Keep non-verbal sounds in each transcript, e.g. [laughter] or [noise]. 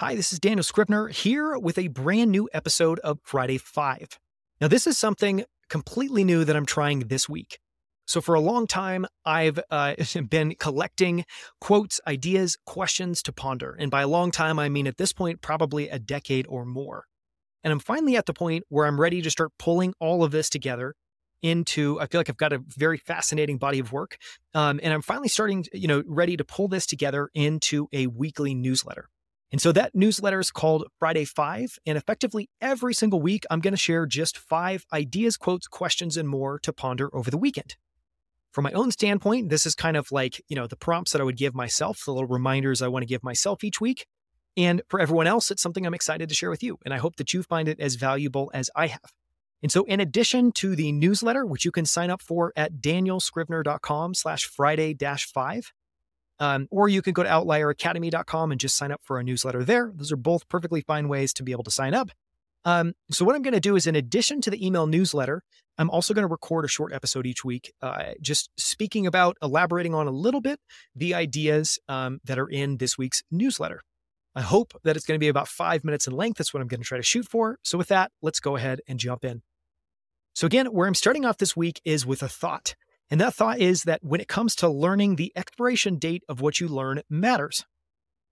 Hi, this is Daniel Scrivner here with a brand new episode of Friday 5. Now, this is something completely new that I'm trying this week. So, for a long time, I've uh, [laughs] been collecting quotes, ideas, questions to ponder. And by a long time, I mean at this point, probably a decade or more. And I'm finally at the point where I'm ready to start pulling all of this together into i feel like i've got a very fascinating body of work um, and i'm finally starting you know ready to pull this together into a weekly newsletter and so that newsletter is called Friday Five. And effectively every single week, I'm going to share just five ideas, quotes, questions, and more to ponder over the weekend. From my own standpoint, this is kind of like, you know, the prompts that I would give myself, the little reminders I want to give myself each week. And for everyone else, it's something I'm excited to share with you. And I hope that you find it as valuable as I have. And so in addition to the newsletter, which you can sign up for at danielscrivner.com slash Friday dash five, um, or you can go to outlieracademy.com and just sign up for a newsletter there. Those are both perfectly fine ways to be able to sign up. Um, so, what I'm going to do is, in addition to the email newsletter, I'm also going to record a short episode each week, uh, just speaking about, elaborating on a little bit the ideas um, that are in this week's newsletter. I hope that it's going to be about five minutes in length. That's what I'm going to try to shoot for. So, with that, let's go ahead and jump in. So, again, where I'm starting off this week is with a thought. And that thought is that when it comes to learning, the expiration date of what you learn matters.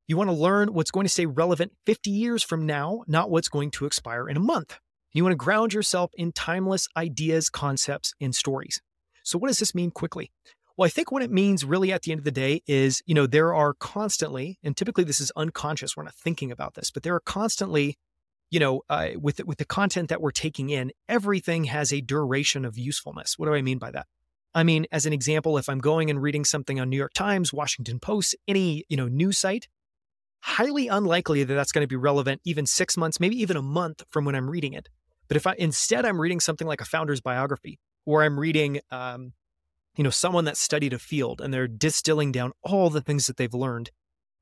You want to learn what's going to stay relevant 50 years from now, not what's going to expire in a month. You want to ground yourself in timeless ideas, concepts, and stories. So, what does this mean quickly? Well, I think what it means really at the end of the day is, you know, there are constantly, and typically this is unconscious, we're not thinking about this, but there are constantly, you know, uh, with, with the content that we're taking in, everything has a duration of usefulness. What do I mean by that? I mean, as an example, if I'm going and reading something on New York Times, Washington Post, any, you know, news site, highly unlikely that that's going to be relevant even 6 months, maybe even a month from when I'm reading it. But if I instead I'm reading something like a founder's biography or I'm reading um, you know, someone that studied a field and they're distilling down all the things that they've learned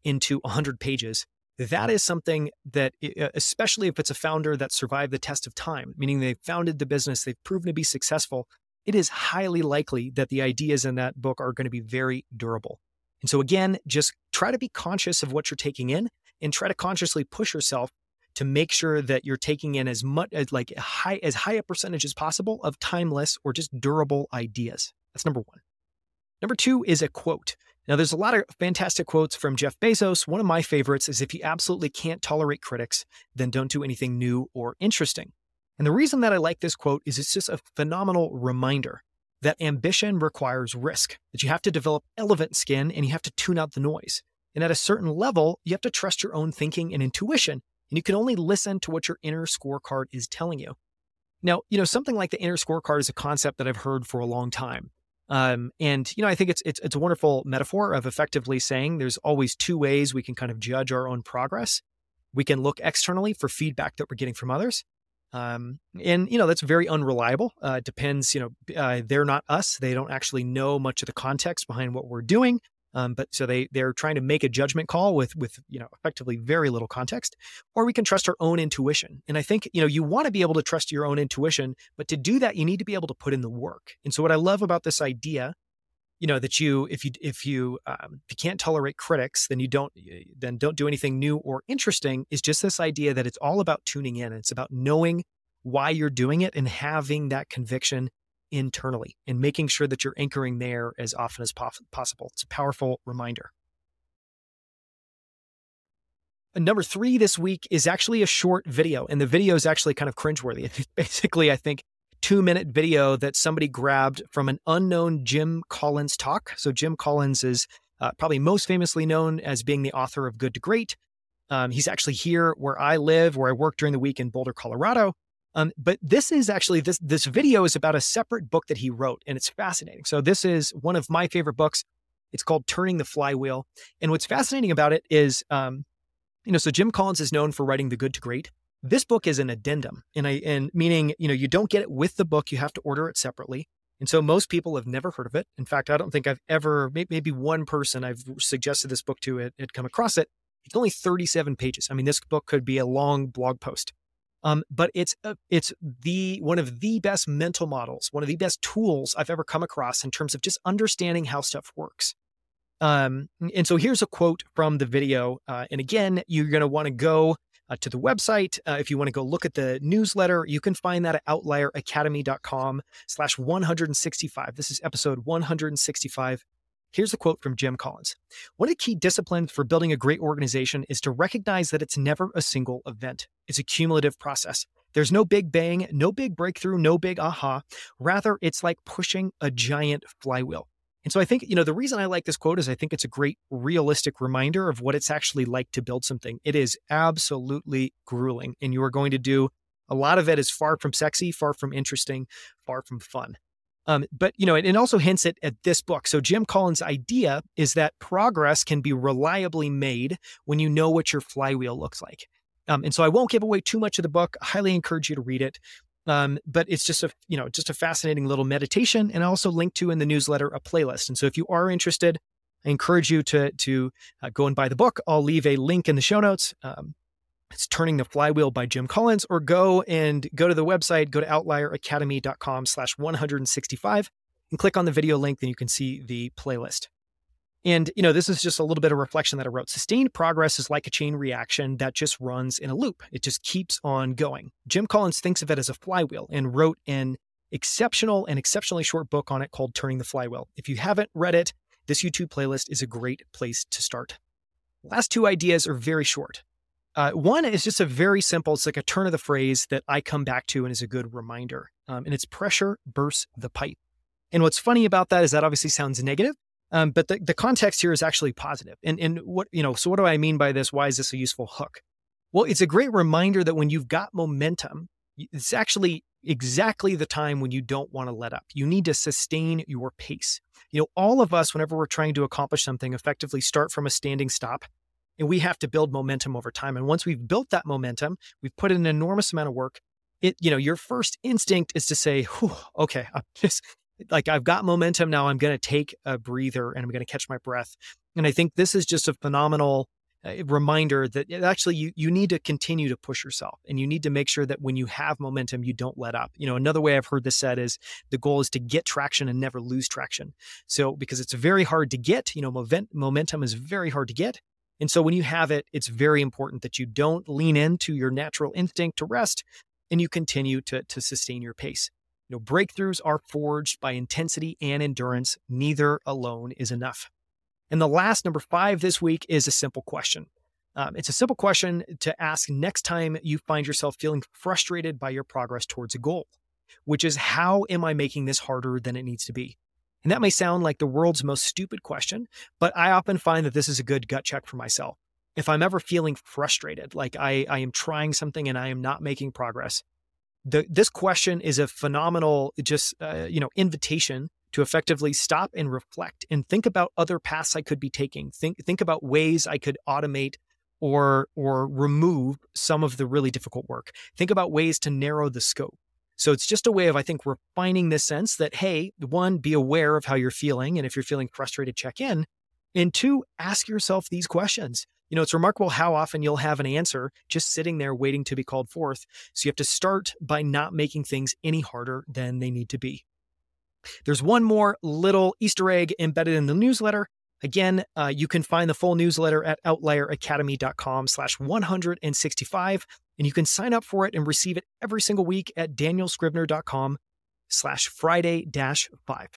into 100 pages, that is something that, especially if it's a founder that survived the test of time, meaning they founded the business, they've proven to be successful, it is highly likely that the ideas in that book are going to be very durable. And so, again, just try to be conscious of what you're taking in and try to consciously push yourself to make sure that you're taking in as much as like high as high a percentage as possible of timeless or just durable ideas. That's number one. Number two is a quote. Now, there's a lot of fantastic quotes from Jeff Bezos. One of my favorites is if you absolutely can't tolerate critics, then don't do anything new or interesting. And the reason that I like this quote is it's just a phenomenal reminder that ambition requires risk, that you have to develop elephant skin and you have to tune out the noise. And at a certain level, you have to trust your own thinking and intuition, and you can only listen to what your inner scorecard is telling you. Now, you know, something like the inner scorecard is a concept that I've heard for a long time. Um, and you know, I think it's it's it's a wonderful metaphor of effectively saying there's always two ways we can kind of judge our own progress. We can look externally for feedback that we're getting from others, um, and you know that's very unreliable. Uh, it depends. You know, uh, they're not us. They don't actually know much of the context behind what we're doing. Um, but so they they're trying to make a judgment call with with you know effectively very little context, or we can trust our own intuition. And I think you know you want to be able to trust your own intuition, but to do that you need to be able to put in the work. And so what I love about this idea you know that you if you if you um, if you can't tolerate critics then you don't then don't do anything new or interesting is just this idea that it's all about tuning in. It's about knowing why you're doing it and having that conviction internally and making sure that you're anchoring there as often as possible. It's a powerful reminder. Number three this week is actually a short video and the video is actually kind of cringeworthy. [laughs] Basically i think two minute video that somebody grabbed from an unknown Jim Collins talk. So, Jim Collins is uh, probably most famously known as being the author of Good to Great. Um, he's actually here where I live, where I work during the week in Boulder, Colorado. Um, but this is actually this this video is about a separate book that he wrote, and it's fascinating. So this is one of my favorite books. It's called Turning the Flywheel, and what's fascinating about it is, um, you know, so Jim Collins is known for writing the Good to Great. This book is an addendum, and I and meaning you know you don't get it with the book; you have to order it separately. And so most people have never heard of it. In fact, I don't think I've ever maybe one person I've suggested this book to had, had come across it. It's only 37 pages. I mean, this book could be a long blog post. Um, but it's uh, it's the one of the best mental models, one of the best tools I've ever come across in terms of just understanding how stuff works. Um, and so here's a quote from the video. Uh, and again, you're going to want to go uh, to the website. Uh, if you want to go look at the newsletter, you can find that at outlieracademy.com slash 165. This is episode 165. Here's a quote from Jim Collins. One of the key disciplines for building a great organization is to recognize that it's never a single event. It's a cumulative process. There's no big bang, no big breakthrough, no big aha. Rather, it's like pushing a giant flywheel. And so I think, you know, the reason I like this quote is I think it's a great realistic reminder of what it's actually like to build something. It is absolutely grueling, and you are going to do a lot of it is far from sexy, far from interesting, far from fun. Um, but you know, it, it also hints at, at this book. So Jim Collins' idea is that progress can be reliably made when you know what your flywheel looks like. Um, and so I won't give away too much of the book. I highly encourage you to read it. Um, but it's just a you know just a fascinating little meditation, and I also link to in the newsletter a playlist. And so if you are interested, I encourage you to to uh, go and buy the book. I'll leave a link in the show notes. Um, it's Turning the Flywheel by Jim Collins, or go and go to the website, go to outlieracademy.com slash 165 and click on the video link, then you can see the playlist. And, you know, this is just a little bit of reflection that I wrote. Sustained progress is like a chain reaction that just runs in a loop. It just keeps on going. Jim Collins thinks of it as a flywheel and wrote an exceptional and exceptionally short book on it called Turning the Flywheel. If you haven't read it, this YouTube playlist is a great place to start. Last two ideas are very short. Uh, one is just a very simple, it's like a turn of the phrase that I come back to and is a good reminder. Um, and it's pressure bursts the pipe. And what's funny about that is that obviously sounds negative, um, but the, the context here is actually positive. And, and what, you know, so what do I mean by this? Why is this a useful hook? Well, it's a great reminder that when you've got momentum, it's actually exactly the time when you don't want to let up. You need to sustain your pace. You know, all of us, whenever we're trying to accomplish something, effectively start from a standing stop and we have to build momentum over time. And once we've built that momentum, we've put in an enormous amount of work. It, you know, your first instinct is to say, okay, I'm [laughs] just like I've got momentum now. I'm going to take a breather and I'm going to catch my breath. And I think this is just a phenomenal uh, reminder that actually you you need to continue to push yourself and you need to make sure that when you have momentum you don't let up you know another way i've heard this said is the goal is to get traction and never lose traction so because it's very hard to get you know momentum is very hard to get and so when you have it, it's very important that you don't lean into your natural instinct to rest and you continue to, to sustain your pace. Know, breakthroughs are forged by intensity and endurance. Neither alone is enough. And the last number five this week is a simple question. Um, it's a simple question to ask next time you find yourself feeling frustrated by your progress towards a goal, which is how am I making this harder than it needs to be? And that may sound like the world's most stupid question, but I often find that this is a good gut check for myself. If I'm ever feeling frustrated, like I, I am trying something and I am not making progress, the, this question is a phenomenal, just uh, you know, invitation to effectively stop and reflect and think about other paths I could be taking. Think think about ways I could automate or or remove some of the really difficult work. Think about ways to narrow the scope. So it's just a way of, I think, refining this sense that, hey, one, be aware of how you're feeling. And if you're feeling frustrated, check in. And two, ask yourself these questions. You know, it's remarkable how often you'll have an answer just sitting there waiting to be called forth. So you have to start by not making things any harder than they need to be. There's one more little Easter egg embedded in the newsletter. Again, uh, you can find the full newsletter at outlieracademy.com slash 165, and you can sign up for it and receive it every single week at danielscrivner.com slash Friday dash five.